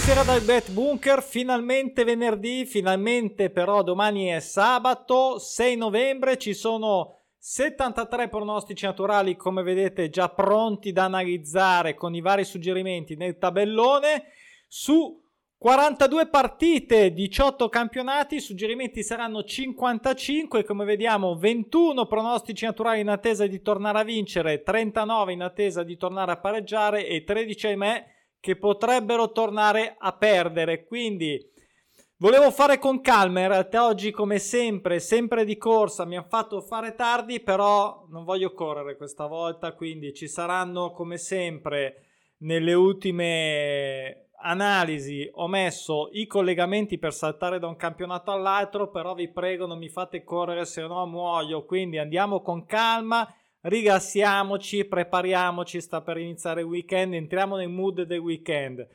Buonasera dal Bet Bunker, finalmente venerdì, finalmente però domani è sabato 6 novembre, ci sono 73 pronostici naturali come vedete già pronti da analizzare con i vari suggerimenti nel tabellone. Su 42 partite, 18 campionati, i suggerimenti saranno 55, come vediamo 21 pronostici naturali in attesa di tornare a vincere, 39 in attesa di tornare a pareggiare e 13 ahimè che potrebbero tornare a perdere. Quindi volevo fare con calma, in realtà oggi come sempre, sempre di corsa, mi hanno fatto fare tardi, però non voglio correre questa volta, quindi ci saranno come sempre nelle ultime analisi ho messo i collegamenti per saltare da un campionato all'altro, però vi prego non mi fate correre se no muoio, quindi andiamo con calma, rilassiamoci, prepariamoci, sta per iniziare il weekend, entriamo nel mood del weekend.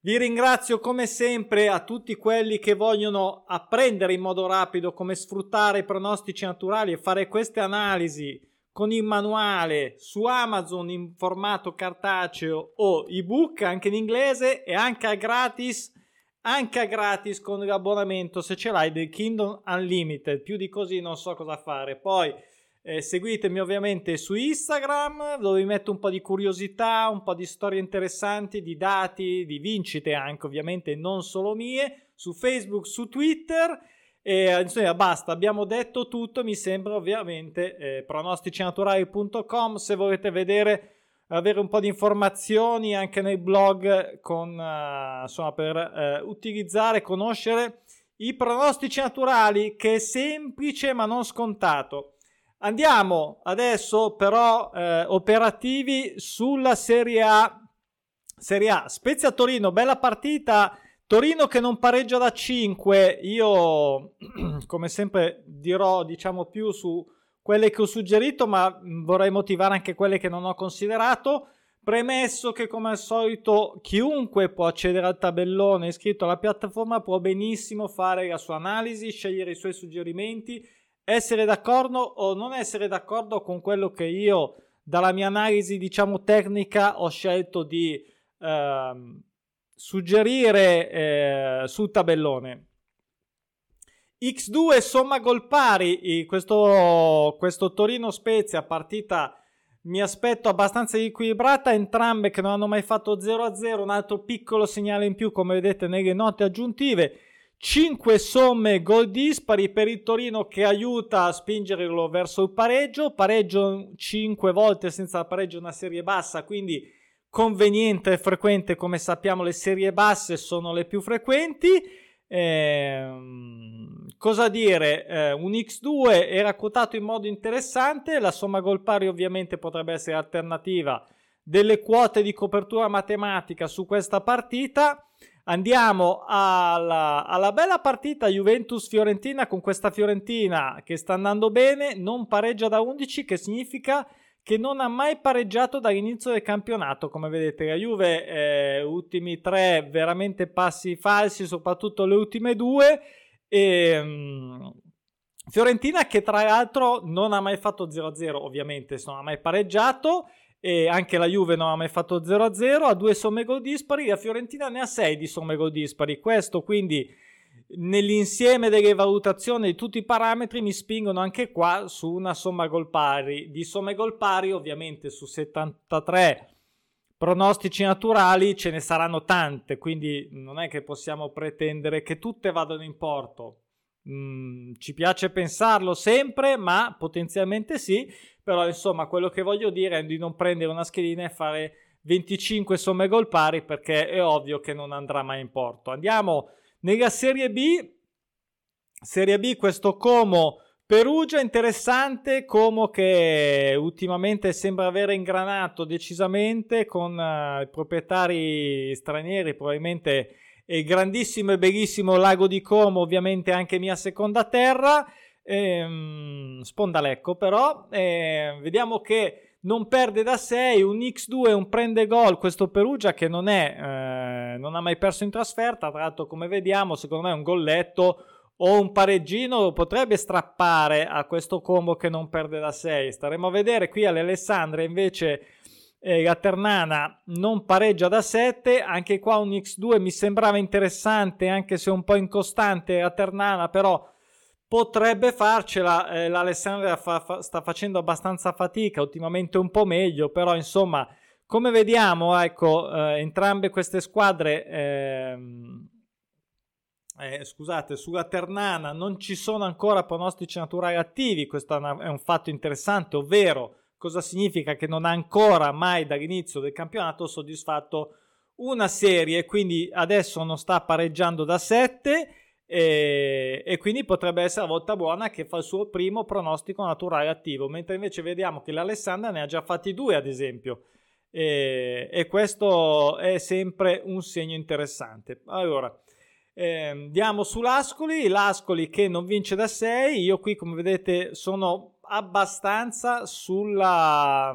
Vi ringrazio come sempre a tutti quelli che vogliono apprendere in modo rapido come sfruttare i pronostici naturali e fare queste analisi con il manuale su Amazon in formato cartaceo o ebook anche in inglese e anche a gratis anche a gratis con l'abbonamento se ce l'hai del Kingdom Unlimited più di così non so cosa fare poi eh, seguitemi ovviamente su Instagram dove vi metto un po' di curiosità un po' di storie interessanti di dati di vincite anche ovviamente non solo mie su Facebook su Twitter e insomma, basta, abbiamo detto tutto. Mi sembra ovviamente eh, pronosticinaturali.com se volete vedere avere un po' di informazioni anche nei blog con, uh, insomma, per uh, utilizzare, conoscere i pronostici naturali che è semplice ma non scontato. Andiamo adesso però uh, operativi sulla Serie A. Serie A, Spezia Torino, bella partita Torino che non pareggia da 5, io come sempre dirò diciamo più su quelle che ho suggerito, ma vorrei motivare anche quelle che non ho considerato. Premesso che come al solito chiunque può accedere al tabellone iscritto alla piattaforma può benissimo fare la sua analisi, scegliere i suoi suggerimenti, essere d'accordo o non essere d'accordo con quello che io dalla mia analisi diciamo tecnica ho scelto di ehm, suggerire eh, sul tabellone. X2 somma gol pari, questo, questo Torino Spezia partita mi aspetto abbastanza equilibrata, entrambe che non hanno mai fatto 0-0, un altro piccolo segnale in più come vedete nelle note aggiuntive. 5 somme gol dispari per il Torino che aiuta a spingerlo verso il pareggio, pareggio 5 volte senza pareggio una serie bassa, quindi conveniente e frequente, come sappiamo le serie basse sono le più frequenti. Eh, cosa dire? Eh, un X2 era quotato in modo interessante, la somma gol pari ovviamente potrebbe essere alternativa delle quote di copertura matematica su questa partita. Andiamo alla, alla bella partita Juventus-Fiorentina con questa Fiorentina che sta andando bene, non pareggia da 11, che significa che non ha mai pareggiato dall'inizio del campionato. Come vedete, la Juve, eh, ultimi tre veramente passi falsi, soprattutto le ultime due. E, um, Fiorentina che tra l'altro non ha mai fatto 0-0, ovviamente, non ha mai pareggiato. E anche la Juve non ha mai fatto 0-0, ha due somme gol dispari, la Fiorentina ne ha sei di somme gol dispari. Questo quindi nell'insieme delle valutazioni di tutti i parametri mi spingono anche qua su una somma gol pari. Di somme gol pari, ovviamente su 73 pronostici naturali ce ne saranno tante, quindi non è che possiamo pretendere che tutte vadano in porto. Mm, ci piace pensarlo sempre, ma potenzialmente sì. Però, insomma, quello che voglio dire è di non prendere una schedina e fare 25 somme gol pari perché è ovvio che non andrà mai in porto. Andiamo nella Serie B, Serie B questo Como Perugia interessante, Como che ultimamente sembra aver ingranato decisamente con uh, proprietari stranieri, probabilmente il grandissimo e bellissimo lago di Como, ovviamente anche mia seconda terra, ehm, Spondalecco però, eh, vediamo che non perde da 6, un X2, un prende gol, questo Perugia che non, è, eh, non ha mai perso in trasferta, tra l'altro come vediamo secondo me un golletto o un pareggino potrebbe strappare a questo combo che non perde da 6, staremo a vedere. Qui all'Alessandria invece eh, la Ternana non pareggia da 7, anche qua un X2 mi sembrava interessante anche se un po' incostante la Ternana, però potrebbe farcela, eh, l'Alessandria fa, fa, sta facendo abbastanza fatica, ultimamente un po' meglio, però insomma come vediamo ecco eh, entrambe queste squadre ehm, eh, scusate, sulla Ternana non ci sono ancora pronostici naturali attivi, questo è un fatto interessante, ovvero cosa significa che non ha ancora mai dall'inizio del campionato soddisfatto una serie, quindi adesso non sta pareggiando da 7 e, e, quindi potrebbe essere a volta buona che fa il suo primo pronostico naturale attivo, mentre invece vediamo che l'Alessandra ne ha già fatti due ad esempio e, e questo è sempre un segno interessante. Allora, eh, diamo sull'Ascoli, l'Ascoli che non vince da 6, io qui come vedete sono abbastanza sulla...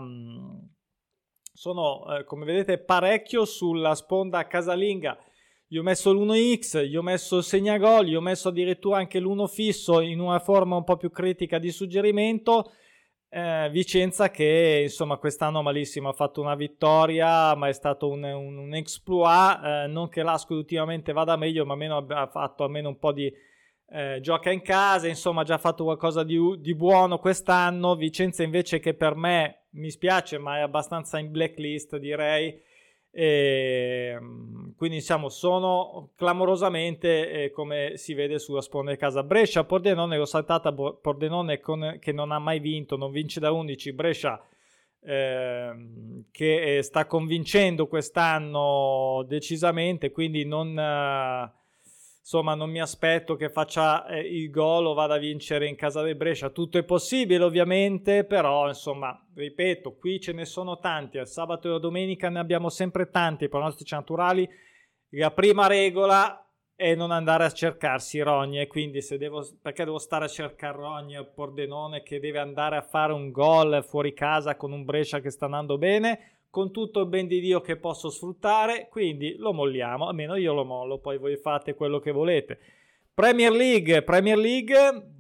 Sono eh, come vedete parecchio sulla sponda casalinga. Gli ho messo l'1x, gli ho messo il segnagol, gli ho messo addirittura anche l'1 fisso in una forma un po' più critica di suggerimento. Eh, Vicenza che insomma quest'anno malissimo ha fatto una vittoria ma è stato un, un, un exploit. Eh, non che l'Ascoli ultimamente vada meglio ma almeno ha fatto almeno un po' di eh, gioca in casa insomma ha già fatto qualcosa di, di, buono quest'anno. Vicenza invece che per me mi spiace ma è abbastanza in blacklist direi e, ehm, quindi diciamo sono clamorosamente eh, come si vede sulla sponda di casa. Brescia Pordenone l'ho saltata Pordenone con, che non ha mai vinto non vince da 11 Brescia eh, che sta convincendo quest'anno decisamente quindi non eh, insomma non mi aspetto che faccia eh, il gol o vada a vincere in casa del Brescia. Tutto è possibile ovviamente però insomma ripeto qui ce ne sono tanti. Al sabato e la domenica ne abbiamo sempre tanti pronostici naturali. La prima regola è non andare a cercarsi rogne quindi se devo perché devo stare a cercare rogne o Pordenone che deve andare a fare un gol fuori casa con un Brescia che sta andando bene con tutto il ben di Dio che posso sfruttare, quindi lo molliamo, almeno io lo mollo, poi voi fate quello che volete. Premier League, Premier League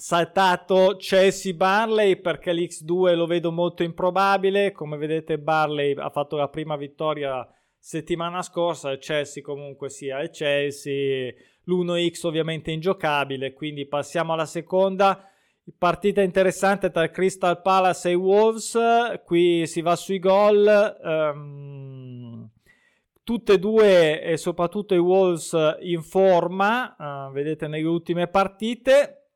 saltato Chelsea Barley perché l'X2 lo vedo molto improbabile, come vedete Barley ha fatto la prima vittoria settimana scorsa, il Chelsea comunque sia il Chelsea, l'1X ovviamente ingiocabile, quindi passiamo alla seconda Partita interessante tra Crystal Palace e Wolves. Qui si va sui gol. Um, tutte e due, e soprattutto i Wolves in forma. Uh, vedete nelle ultime partite.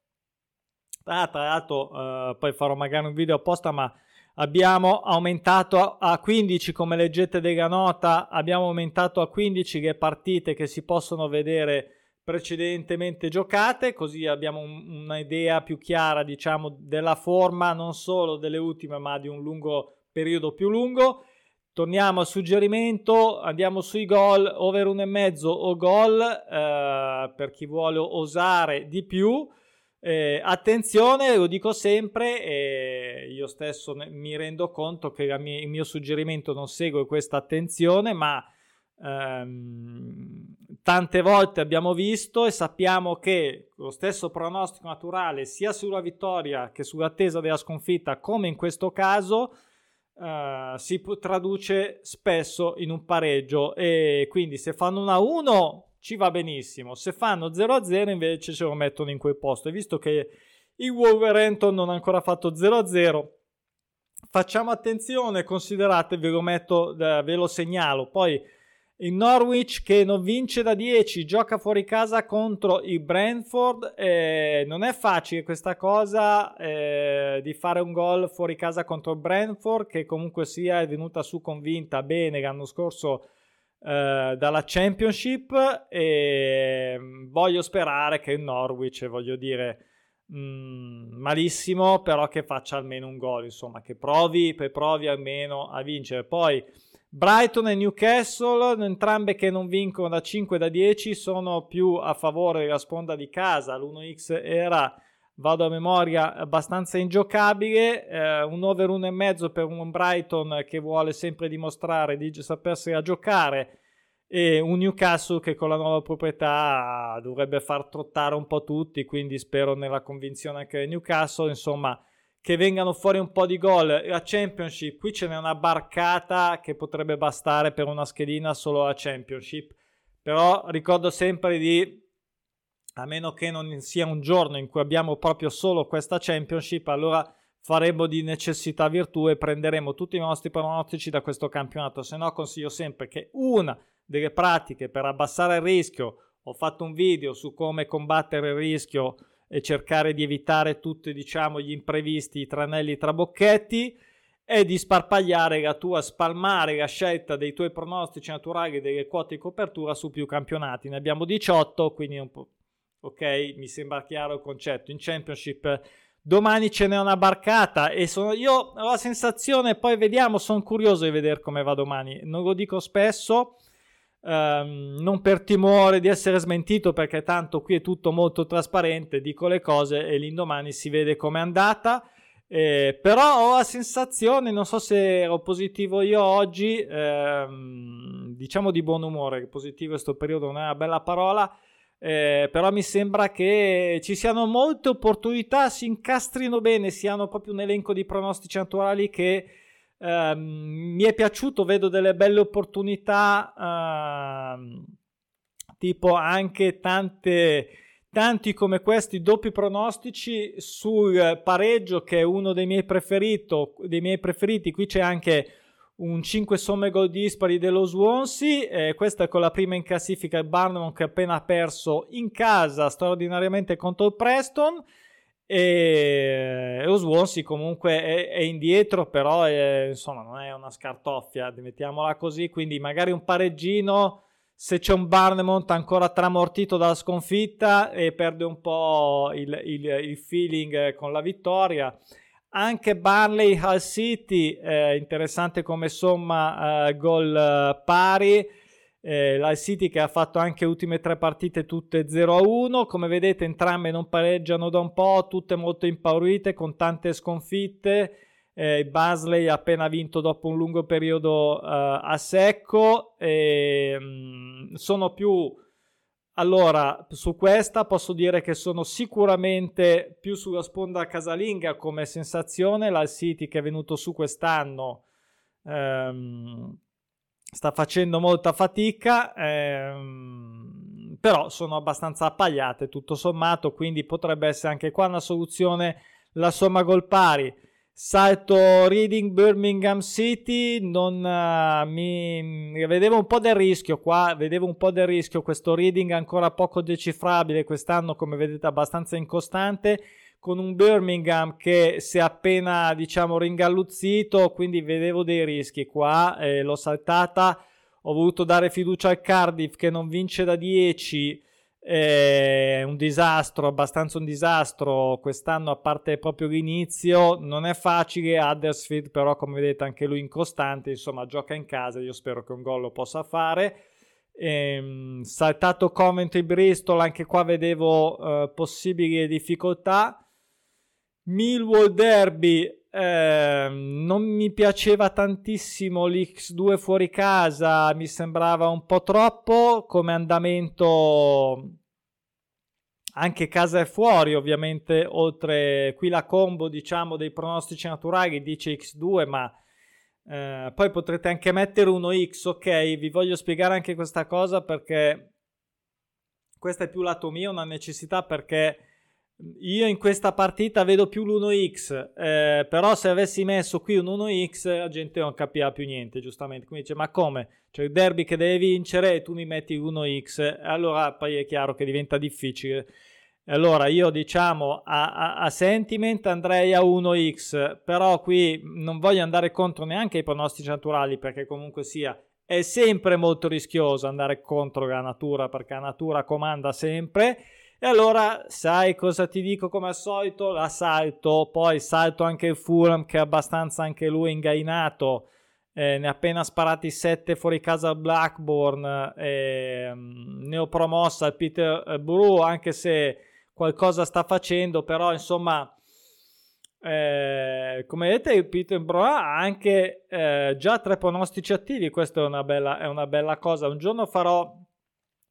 Ah, tra l'altro, uh, poi farò magari un video apposta, ma abbiamo aumentato a 15 come leggete della nota abbiamo aumentato a 15 le partite che si possono vedere precedentemente giocate, così abbiamo un, un'idea più chiara, diciamo, della forma non solo delle ultime, ma di un lungo periodo più lungo. Torniamo al suggerimento, andiamo sui gol, over 1,5 o gol eh, per chi vuole osare di più. Eh, attenzione, lo dico sempre, eh, io stesso mi rendo conto che mia, il mio suggerimento non segue questa attenzione, ma ehm, tante volte abbiamo visto e sappiamo che lo stesso pronostico naturale sia sulla vittoria che sull'attesa della sconfitta, come in questo caso, eh, si traduce spesso in un pareggio. E quindi se fanno una 1 ci va benissimo, se fanno 0-0 invece ce lo mettono in quel posto. E visto che il Wolverhampton non ha ancora fatto 0-0 facciamo attenzione, considerate, ve lo metto, eh, ve lo segnalo, poi il Norwich che non vince da 10, gioca fuori casa contro il Brentford. Eh, non è facile questa cosa eh, di fare un gol fuori casa contro il Brentford, che comunque sia venuta su convinta bene l'anno scorso eh, dalla Championship. E mm, voglio sperare che il Norwich, voglio dire, mm, malissimo, però che faccia almeno un gol, insomma, che provi, provi almeno a vincere. Poi Brighton e Newcastle, entrambe che non vincono da 5 da 10, sono più a favore della sponda di casa. L'1x era, vado a memoria, abbastanza ingiocabile. Eh, un over 1,5 per un Brighton che vuole sempre dimostrare di sapersela giocare. E un Newcastle che con la nuova proprietà dovrebbe far trottare un po' tutti. Quindi spero nella convinzione anche del Newcastle. Insomma che vengano fuori un po' di gol. La Championship, qui ce n'è una barcata che potrebbe bastare per una schedina solo la Championship. Però ricordo sempre di, a meno che non sia un giorno in cui abbiamo proprio solo questa Championship, allora faremo di necessità virtù e prenderemo tutti i nostri pronostici da questo campionato. Se no consiglio sempre che una delle pratiche per abbassare il rischio, ho fatto un video su come combattere il rischio e cercare di evitare tutti diciamo gli imprevisti, i tranelli, i trabocchetti e di sparpagliare la tua, spalmare la scelta dei tuoi pronostici naturali delle quote di copertura su più campionati. Ne abbiamo 18, quindi un po'. Ok, mi sembra chiaro il concetto. In Championship domani ce n'è una barcata e sono, io ho la sensazione, poi vediamo, sono curioso di vedere come va domani. Non lo dico spesso, Um, non per timore di essere smentito perché tanto qui è tutto molto trasparente, dico le cose e l'indomani si vede com'è andata. Eh, però ho la sensazione, non so se ero positivo io oggi, ehm, diciamo di buon umore, positivo in questo periodo non è una bella parola, eh, però mi sembra che ci siano molte opportunità, si incastrino bene, siano proprio un elenco di pronostici attuali che Uh, mi è piaciuto, vedo delle belle opportunità, uh, tipo anche tante, tanti come questi doppi pronostici sul pareggio che è uno dei miei, dei miei preferiti. Qui c'è anche un 5 somme gol dispari dello Swansea. Eh, questa con la prima in classifica il Barnum che ha appena perso in casa straordinariamente contro il Preston e lo Swansea comunque è, è indietro però è, insomma non è una scartoffia mettiamola così. Quindi magari un pareggino se c'è un Barnemont ancora tramortito dalla sconfitta e perde un po' il, il, il feeling con la vittoria. Anche Barley Hull City eh, interessante come somma eh, gol eh, pari eh, la City che ha fatto anche ultime tre partite tutte 0-1, come vedete entrambe non pareggiano da un po', tutte molto impaurite con tante sconfitte. Eh, Basley ha appena vinto dopo un lungo periodo uh, a secco. E, mh, mm, sono più allora, su questa posso dire che sono sicuramente più sulla sponda casalinga come sensazione. La City che è venuto su quest'anno ehm, sta facendo molta fatica, ehm, però sono abbastanza appagliate tutto sommato, quindi potrebbe essere anche qua una soluzione la somma gol pari. Salto Reading Birmingham City, non, uh, mi, vedevo un po' del rischio qua, vedevo un po' del rischio, questo Reading ancora poco decifrabile, quest'anno come vedete abbastanza incostante, con un Birmingham che si è appena diciamo ringalluzzito, quindi vedevo dei rischi qua, eh, l'ho saltata, ho voluto dare fiducia al Cardiff che non vince da 10, è un disastro, abbastanza un disastro quest'anno a parte proprio l'inizio, non è facile, Huddersfield però come vedete anche lui incostante, insomma gioca in casa, io spero che un gol lo possa fare. Ehm, saltato Coventry Bristol, anche qua vedevo eh, possibili difficoltà. Millwall Derby eh, non mi piaceva tantissimo l'X2 fuori casa, mi sembrava un po' troppo come andamento anche casa e fuori ovviamente oltre qui la combo diciamo dei pronostici naturali dice X2 ma eh, poi potrete anche mettere uno X ok? Vi voglio spiegare anche questa cosa perché questa è più lato mio una necessità perché io in questa partita vedo più l'1x, eh, però se avessi messo qui un 1x la gente non capiva più niente, giustamente. Quindi dice, ma come? Cioè il derby che deve vincere e tu mi metti l'1x, allora poi è chiaro che diventa difficile. Allora io diciamo a, a, a, sentiment andrei a 1x, però qui non voglio andare contro neanche i pronostici naturali perché comunque sia è sempre molto rischioso andare contro la natura perché la natura comanda sempre e allora sai cosa ti dico come al solito? La salto, poi salto anche il Fulham che è abbastanza anche lui ingainato. Eh, ne ha appena sparati 7 fuori casa al Blackburn. Eh, ne ho promossa al Peter Bru anche se qualcosa sta facendo, però insomma. Eh, come vedete, il Peterborough ha anche eh, già tre pronostici attivi. Questa è una bella, è una bella cosa. Un giorno farò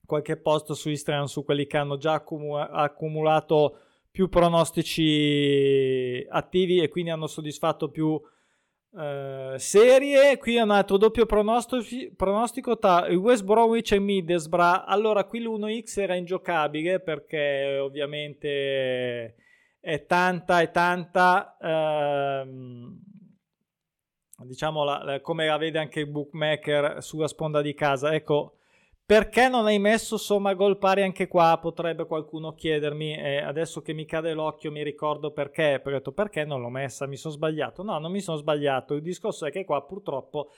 qualche posto su Instagram su quelli che hanno già accumula- accumulato più pronostici attivi e quindi hanno soddisfatto più eh, serie. Qui è un altro doppio pronostico tra West Bromwich e Middlesbrough. Allora, qui l'1x era ingiocabile perché ovviamente è tanta e tanta. Ehm, diciamo la, la, come la vede anche il bookmaker sulla sponda di casa. Ecco, perché non hai messo somma gol pari anche qua? Potrebbe qualcuno chiedermi. E adesso che mi cade l'occhio mi ricordo perché. Ho detto perché non l'ho messa? Mi sono sbagliato. No, non mi sono sbagliato. Il discorso è che qua purtroppo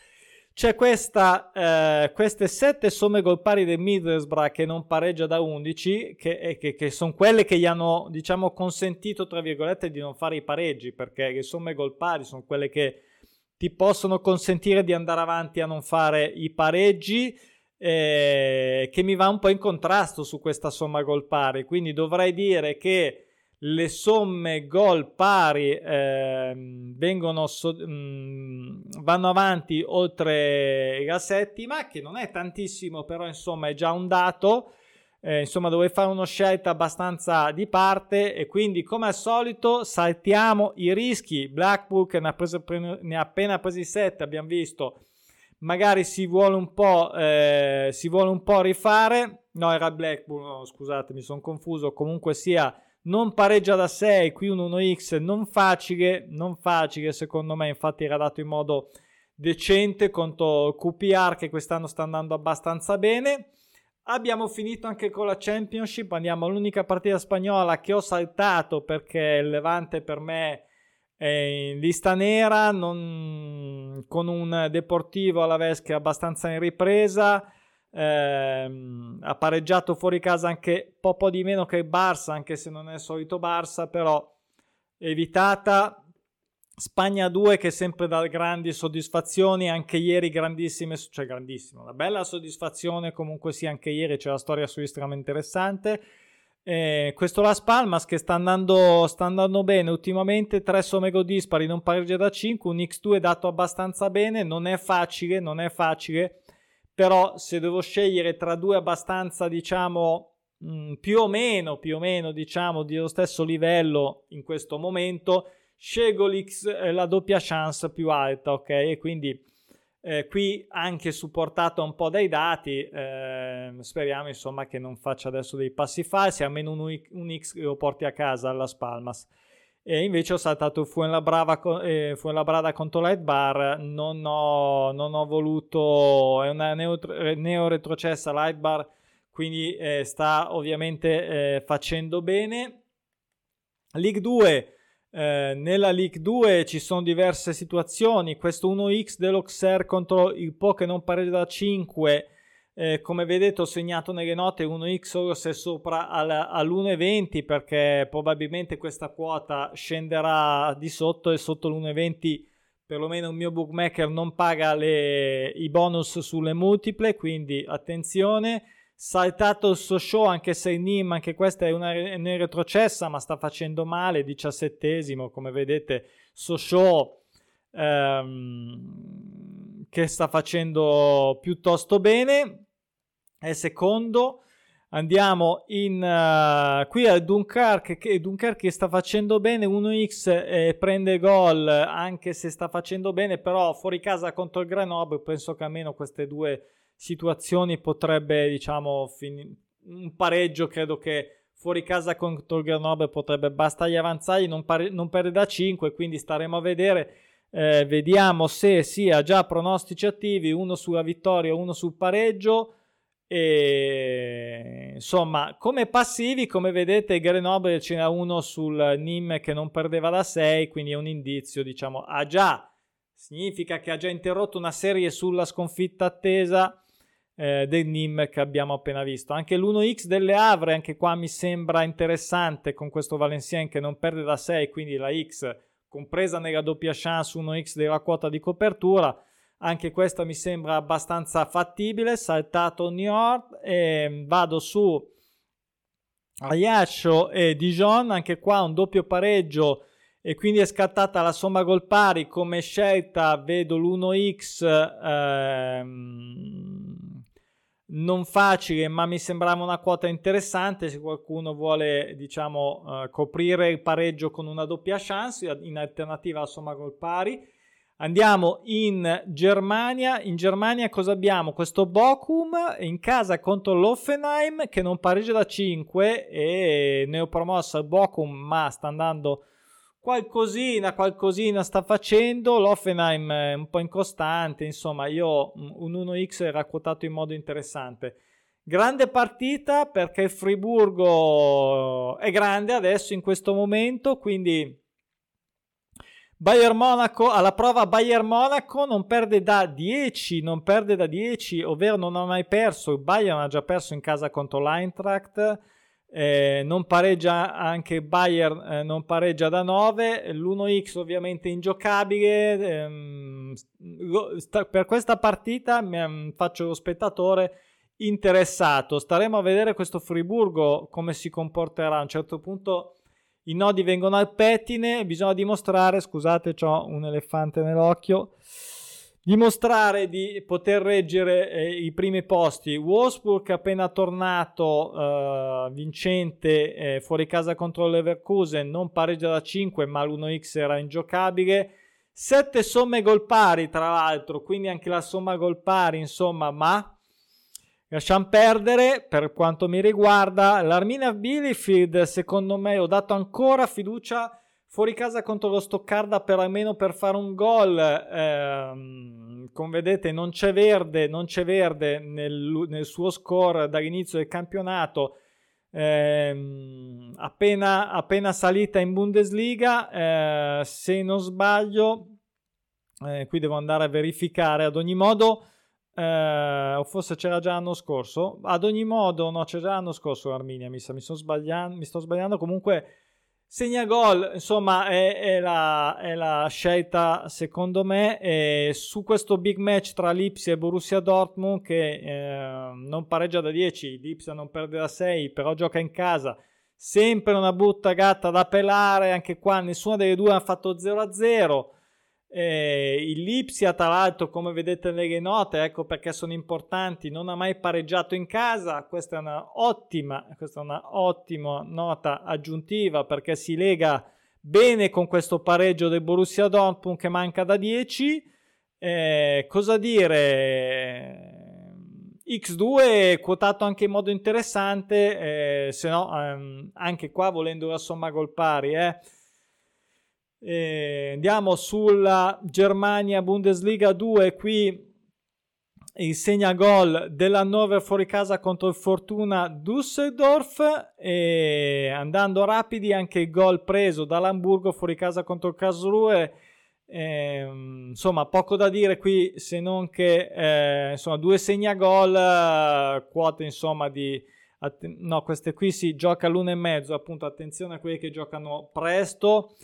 c'è questa, eh, queste sette somme gol pari del Middlesbrough che non pareggia da 11, che, che, che sono quelle che gli hanno, diciamo, consentito, tra virgolette, di non fare i pareggi, perché le somme gol pari sono quelle che ti possono consentire di andare avanti a non fare i pareggi eh, che mi va un po' in contrasto su questa somma gol pari. Quindi dovrei dire che le somme gol pari eh, vengono so- mh, mm, vanno avanti oltre la settima, che non è tantissimo, però insomma è già un dato. Eh, insomma, dovrei fare una scelta abbastanza di parte e quindi, come al solito, saltiamo i rischi. Blackpool che ne ha, preso, ne ha appena presi 7, abbiamo visto magari si vuole un po', eh, si vuole un po' rifare. No, era Blackburn, no, scusate, mi sono confuso. Comunque sia, non pareggia da 6, qui un 1x non facile, non facile secondo me, infatti era dato in modo decente contro QPR che quest'anno sta andando abbastanza bene. Abbiamo finito anche con la Championship, andiamo all'unica partita spagnola che ho saltato perché il Levante per me è in lista nera non, con un Deportivo alla Vesca abbastanza in ripresa ehm, ha pareggiato fuori casa anche un po' di meno che il Barça anche se non è il solito Barça però evitata. Spagna 2 che sempre dà grandi soddisfazioni anche ieri grandissime cioè grandissima una bella soddisfazione comunque sì anche ieri c'è una storia su Instagram interessante eh, questo Las Palmas che sta andando, sta andando bene ultimamente, 3 Somego dispari, non pareggia da 5, un X2 è dato abbastanza bene, non è facile, non è facile, però se devo scegliere tra due abbastanza, diciamo, mh, mm, più o meno, più o meno, diciamo, dello stesso livello in questo momento, scelgo l'X, eh, la doppia chance più alta, ok? E quindi eh, qui anche supportato un po' dai dati, eh, speriamo insomma che non faccia adesso dei passi falsi, almeno un, un X lo porti a casa alla Spalmas. E invece ho saltato Fuenlabrada, eh, Fuenlabrada contro Light Bar, non ho, non ho voluto, è una neo, neo retrocessa Light Bar, quindi eh, sta ovviamente eh, facendo bene. League 2 eh, nella League 2 ci sono diverse situazioni. Questo 1x dell'Auxerre contro il Po che non pareggia da 5. Eh, come vedete ho segnato nelle note 1x solo se sopra al, all'1,20 perché probabilmente questa quota scenderà di sotto e sotto l'1,20 perlomeno il mio bookmaker non paga le, i bonus sulle multiple quindi attenzione saltato il suo show anche se Nim anche questa è una, una retrocessa ma sta facendo male diciassettesimo come vedete so show ehm, che sta facendo piuttosto bene è secondo. Andiamo in uh, qui al Dunkirk che, Dunkirk sta facendo bene 1x e prende gol anche se sta facendo bene però fuori casa contro il Grenoble penso che almeno queste due situazioni potrebbe, diciamo, fin- un pareggio credo che fuori casa contro il Grenoble potrebbe bastargli avanzare, non, pare- non perde da 5, quindi staremo a vedere. Eh, vediamo se sia già pronostici attivi, uno sulla vittoria, uno sul pareggio. E insomma, come passivi, come vedete, Grenoble ce n'è uno sul Nim che non perdeva da 6, quindi è un indizio, diciamo, ha già significa che ha già interrotto una serie sulla sconfitta attesa eh, del NIM che abbiamo appena visto. Anche l'1x delle Avre, anche qua mi sembra interessante con questo Valencien che non perde da 6, quindi la X compresa nella doppia chance 1x della quota di copertura. Anche questa mi sembra abbastanza fattibile. Saltato New York e vado su Ayascio e Dijon. Anche qua un doppio pareggio e quindi è scattata la somma gol pari come scelta vedo l'1x ehm, non facile, ma mi sembrava una quota interessante se qualcuno vuole, diciamo, uh, coprire il pareggio con una doppia chance in alternativa a somma gol pari. Andiamo in Germania. In Germania cosa abbiamo? Questo Bochum in casa contro l'Offenheim che non pareggia da 5 e neopromossa il Bochum, ma sta andando qualcosina, qualcosina sta facendo. L'Offenheim è un po' incostante, insomma, io un 1x era quotato in modo interessante. Grande partita perché il Friburgo è grande adesso in questo momento, quindi Bayern Monaco alla prova Bayern Monaco non perde da 10, non perde da 10, ovvero non ha mai perso. Il Bayern ha già perso in casa contro l'Eintracht eh, non pareggia anche Bayern, eh, non pareggia da 9, l'1x ovviamente ingiocabile. Ehm, sta, per questa partita mi, um, faccio lo spettatore interessato. Staremo a vedere questo Friburgo come si comporterà. A un certo punto i nodi vengono al pettine, bisogna dimostrare, scusate, ho un elefante nell'occhio dimostrare di poter reggere eh, i primi posti. Wolfsburg appena tornato eh, vincente eh, fuori casa contro l'Everkusen, non pareggia da 5 ma l'1x era ingiocabile. 7 somme gol pari tra l'altro, quindi anche la somma gol pari insomma, ma lasciamo perdere per quanto mi riguarda. L'Arminia Bielefeld secondo me ho dato ancora fiducia fuori casa contro lo Stoccarda per almeno per fare un gol ehm, come vedete non c'è verde non c'è verde nel, nel suo score dall'inizio del campionato. Ehm, appena, appena salita in Bundesliga eh, se non sbaglio eh, qui devo andare a verificare ad ogni modo eh, o forse c'era già l'anno scorso? Ad ogni modo no c'era già l'anno scorso Arminia mi, sa, mi, sbagliando, mi sto sbagliando. Comunque Segna gol, insomma, è, è, la, è, la, scelta secondo me e su questo big match tra Lipsia e Borussia Dortmund che eh, non pareggia da 10, Lipsia non perde da 6, però gioca in casa. Sempre una brutta gatta da pelare, anche qua nessuna delle due ha fatto 0-0. Eh, il Lipsia, tra l'altro, come vedete nelle note, ecco perché sono importanti, non ha mai pareggiato in casa. Questa è una ottima, questa è una ottima nota aggiuntiva perché si lega bene con questo pareggio del Borussia Dortmund che manca da 10. Eh, cosa dire? X2 quotato anche in modo interessante, eh, se no ehm, anche qua volendo la somma gol pari, eh eh, andiamo sulla Germania Bundesliga 2, qui il segna gol dell'Hannover fuori casa contro il Fortuna Düsseldorf e andando rapidi anche il gol preso dall'Hamburgo fuori casa contro il Karlsruhe. Eh, insomma poco da dire qui se non che eh, insomma due segna gol eh, quote insomma di no queste qui si gioca l'una e mezzo appunto attenzione a quelli che giocano presto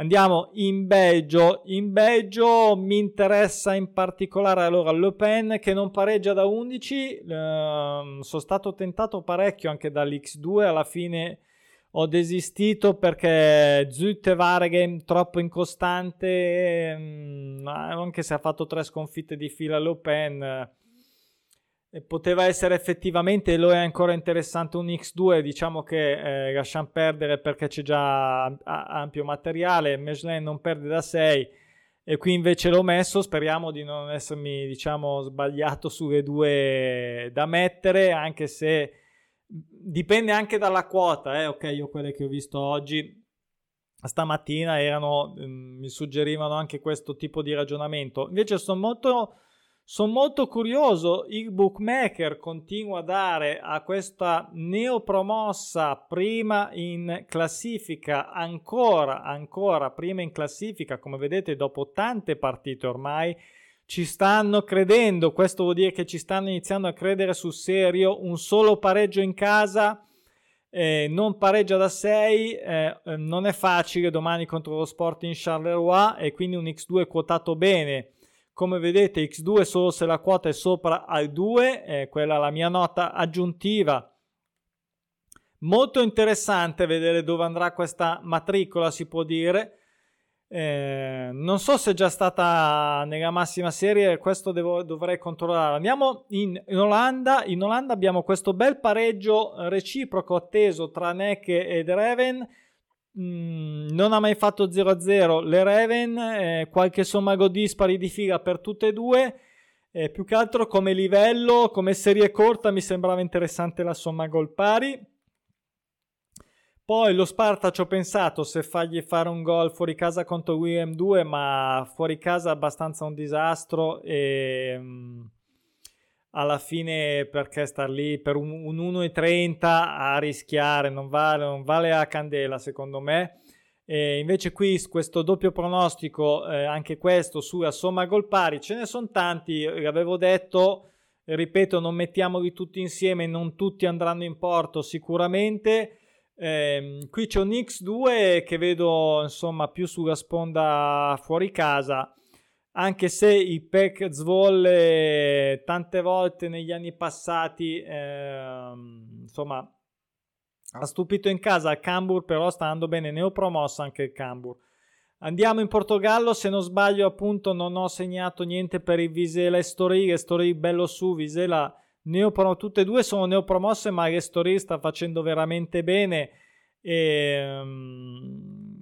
Andiamo in Belgio. In Belgio mi interessa in particolare allora Le Pen che non pareggia da 11. Eh, sono stato tentato parecchio anche dall'X2. Alla fine ho desistito perché Zutte Varegem troppo incostante. Mm, anche se ha fatto tre sconfitte di fila Le Pen poteva essere effettivamente, lo è ancora interessante un X2, diciamo che eh, lasciamo perdere perché c'è già ampio materiale, Michelin non perde da 6 e qui invece l'ho messo, speriamo di non essermi diciamo sbagliato sulle due da mettere, anche se dipende anche dalla quota, eh? ok io quelle che ho visto oggi stamattina erano, mi suggerivano anche questo tipo di ragionamento, invece sono molto sono molto curioso, il bookmaker continua a dare a questa neopromossa prima in classifica, ancora, ancora prima in classifica, come vedete dopo tante partite ormai, ci stanno credendo, questo vuol dire che ci stanno iniziando a credere sul serio, un solo pareggio in casa, eh, non pareggia da 6, eh, non è facile domani contro lo Sporting Charleroi e quindi un X2 quotato bene come vedete x2 solo se la quota è sopra al 2, eh, quella è la mia nota aggiuntiva. Molto interessante vedere dove andrà questa matricola, si può dire. Eh, non so se è già stata nella massima serie, questo devo, dovrei controllare. Andiamo in, in, Olanda. In Olanda abbiamo questo bel pareggio reciproco atteso tra Necke ed Reven. Mm, non ha mai fatto 0-0 le Reven, eh, qualche sommago dispari di fila per tutte e due. Eh, più che altro come livello, come serie corta, mi sembrava interessante la somma gol pari. Poi lo Sparta ci ho pensato se fargli fare un gol fuori casa contro William 2, ma fuori casa abbastanza un disastro e um, alla fine perché star lì per un, un 1,30 a rischiare non vale, non vale a candela secondo me. E invece qui questo doppio pronostico, eh, anche questo sulla somma gol pari, ce ne sono tanti, l'avevo detto, ripeto, non mettiamoli tutti insieme, non tutti andranno in porto sicuramente eh, qui c'è un X2 che vedo insomma più sulla sponda fuori casa, anche se i Pack Zwolle tante volte negli anni passati eh, insomma ha stupito in casa il Cambur, però sta andando bene, ne ho promosso anche il Cambur. Andiamo in Portogallo, se non sbaglio appunto non ho segnato niente per il Visela e Story, Story bello su, Visela neopro, tutte e due sono neopromosse, ma Restori sta facendo veramente bene. E, um,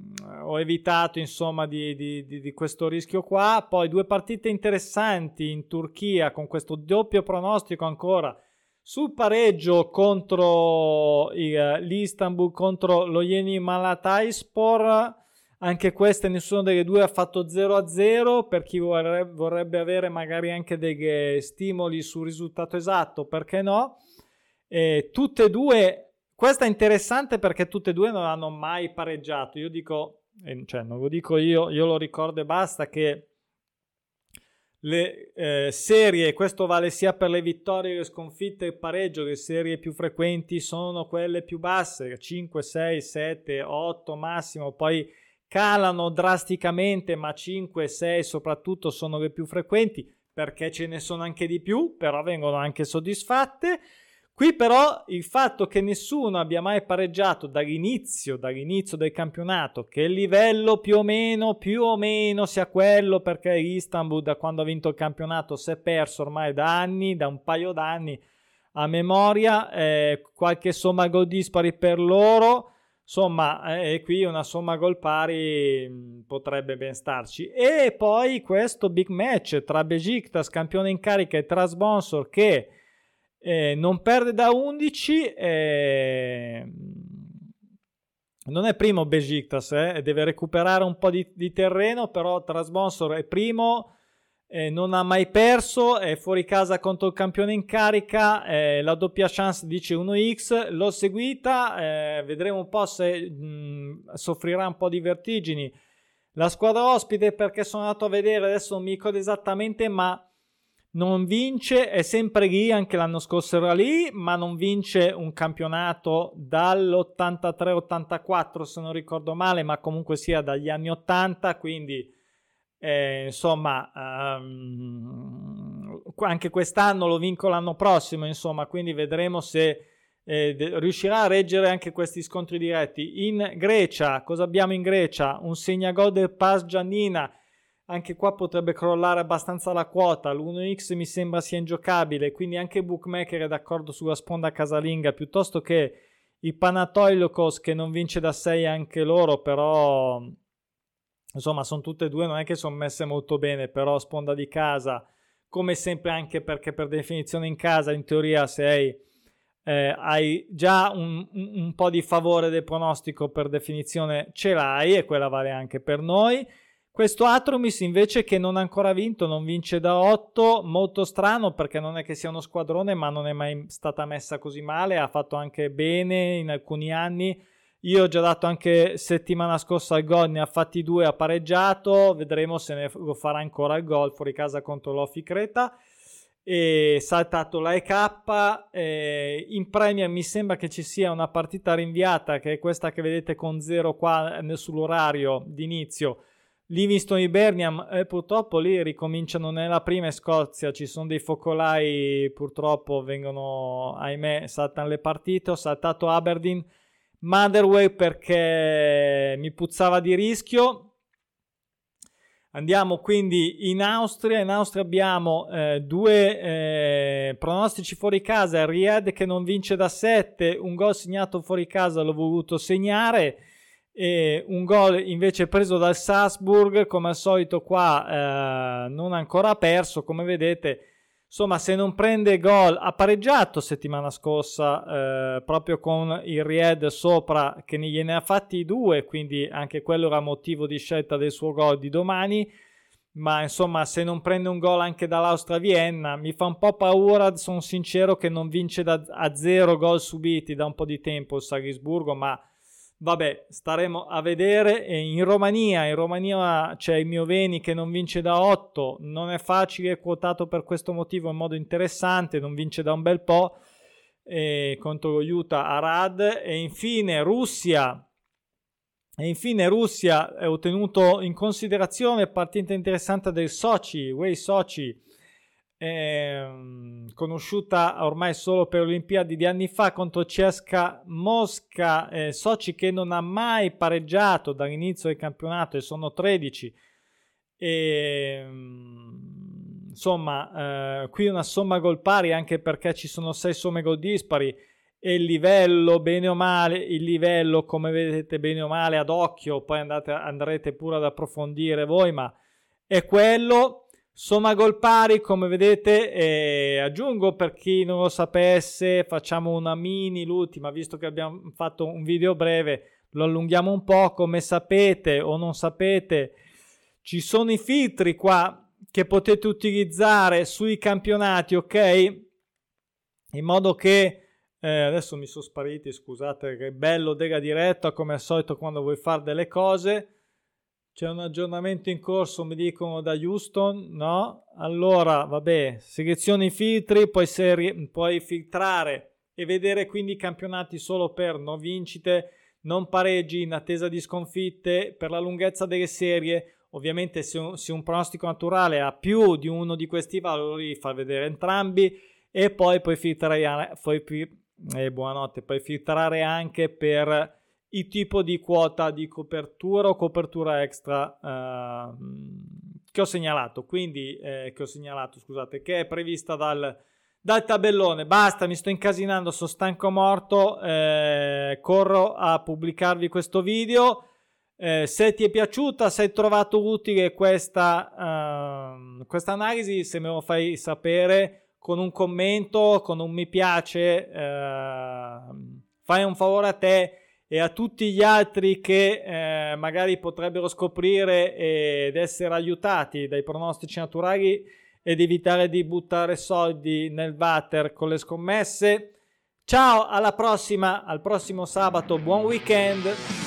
ho evitato insomma di, di, di, di, questo rischio qua. Poi due partite interessanti in Turchia con questo doppio pronostico ancora sul pareggio contro il, l'Istanbul contro lo Yeni Malatayspor anche queste nessuna delle due ha fatto 0 a 0 per chi vorrebbe, vorrebbe avere magari anche dei stimoli sul risultato esatto perché no? E tutte e due questa è interessante perché tutte e due non hanno mai pareggiato. Io dico cioè non lo dico io io lo ricordo e basta che le eh, serie, questo vale sia per le vittorie che le sconfitte e il pareggio, le serie più frequenti sono quelle più basse, 5, 6, 7, 8 massimo, poi calano drasticamente, ma 5 e 6 soprattutto sono le più frequenti perché ce ne sono anche di più, però vengono anche soddisfatte. Qui però il fatto che nessuno abbia mai pareggiato dall'inizio, dall'inizio del campionato, che il livello più o meno, più o meno sia quello, perché Istanbul da quando ha vinto il campionato si è perso ormai da anni, da un paio d'anni a memoria, eh, qualche somma gol dispari per loro, Insomma, eh, qui una somma gol pari mm, potrebbe ben starci. E poi questo big match tra Besiktas, campione in carica, e Trasbonsor che eh, non perde da 11. Eh, non è primo Besiktas, eh, deve recuperare un po' di, di terreno, però Trasbonsor è primo eh, non ha mai perso, è fuori casa contro il campione in carica, eh, la doppia chance dice 1x, l'ho seguita, eh, vedremo un po' se mh, soffrirà un po' di vertigini. La squadra ospite perché sono andato a vedere, adesso non mi ricordo esattamente, ma non vince, è sempre lì, anche l'anno scorso era lì, ma non vince un campionato dall'83-84 se non ricordo male, ma comunque sia dagli anni 80, quindi eh, insomma, um, anche quest'anno lo vinco l'anno prossimo, insomma, quindi vedremo se eh, riuscirà a reggere anche questi scontri diretti. In Grecia, cosa abbiamo in Grecia? Un segnagol del Pas Giannina, anche qua potrebbe crollare abbastanza la quota, l'1x mi sembra sia ingiocabile, quindi anche Bookmaker è d'accordo sulla sponda casalinga, piuttosto che i Panatoilokos che non vince da 6 anche loro, però insomma sono tutte e due non è che sono messe molto bene però sponda di casa come sempre anche perché per definizione in casa in teoria sei eh, hai già un, un, po' di favore del pronostico per definizione ce l'hai e quella vale anche per noi questo Atromis invece che non ha ancora vinto, non vince da 8, molto strano perché non è che sia uno squadrone ma non è mai stata messa così male, ha fatto anche bene in alcuni anni, io ho già dato anche settimana scorsa al gol, ne ha fatti due, ha pareggiato, vedremo se ne lo farà ancora il gol fuori casa contro l'Ofi Creta. E saltato la EK. Eh, in Premier mi sembra che ci sia una partita rinviata, che è questa che vedete con 0 qua sull'orario d'inizio. Livingston e Birmingham, eh, purtroppo lì ricominciano nella prima Scozia, ci sono dei focolai, purtroppo vengono, ahimè, saltano le partite. Ho saltato Aberdeen Motherway perché mi puzzava di rischio. Andiamo quindi in Austria. In Austria abbiamo eh, due eh, pronostici fuori casa. Ried che non vince da 7, un gol segnato fuori casa l'ho voluto segnare. E un gol invece preso dal Salzburg, come al solito qua eh, non ancora perso, come vedete. Insomma, se non prende gol, ha pareggiato settimana scorsa eh, proprio con il Ried sopra che ne gliene ha fatti due, quindi anche quello era motivo di scelta del suo gol di domani. Ma insomma, se non prende un gol anche dall'Austria Vienna, mi fa un po' paura. Sono sincero che non vince da, a zero gol subiti da un po' di tempo il Salisburgo, ma Vabbè, staremo a vedere. in Romania, in Romania c'è il mio Veni che non vince da 8, non è facile, è quotato per questo motivo in modo interessante, non vince da un bel po' e contro lo Utah Arad e infine Russia. E infine Russia è ottenuto in considerazione partita interessante del Sochi, Wei Sochi eh, conosciuta ormai solo per Olimpiadi di anni fa contro CSKA Mosca, eh, Soci che non ha mai pareggiato dall'inizio del campionato e sono 13. E, ehm, insomma, eh, qui una somma gol pari anche perché ci sono 6 somme gol dispari e il livello, bene o male, il livello, come vedete bene o male ad occhio, poi andate, andrete pure ad approfondire voi, ma è quello Somma gol pari, come vedete, eh, aggiungo per chi non lo sapesse, facciamo una mini, l'ultima, visto che abbiamo fatto un video breve, lo allunghiamo un po', come sapete o non sapete, ci sono i filtri qua che potete utilizzare sui campionati, ok? In modo che, eh, adesso mi sono spariti, scusate, che bello della diretta, come al solito quando vuoi fare delle cose, c'è un aggiornamento in corso, mi dicono da Houston, no? Allora, vabbè, selezioni filtri, puoi, seri- puoi filtrare e vedere quindi i campionati solo per non vincite, non pareggi in attesa di sconfitte, per la lunghezza delle serie. Ovviamente se un, se un pronostico naturale ha più di uno di questi valori, fa vedere entrambi e poi puoi filtrare, puoi, eh, buonanotte, puoi filtrare anche per il tipo di quota di copertura o copertura extra eh, che ho segnalato, quindi eh, che ho segnalato, scusate, che è prevista dal, dal tabellone. Basta, mi sto incasinando, sono stanco morto, eh, corro a pubblicarvi questo video. Eh, se ti è piaciuta, se hai trovato utile questa, uh, questa analisi, se me lo fai sapere con un commento, con un mi piace, uh, fai un favore a te e a tutti gli altri che eh, magari potrebbero scoprire ed essere aiutati dai pronostici naturali ed evitare di buttare soldi nel water con le scommesse. Ciao, alla prossima, al prossimo sabato, buon weekend.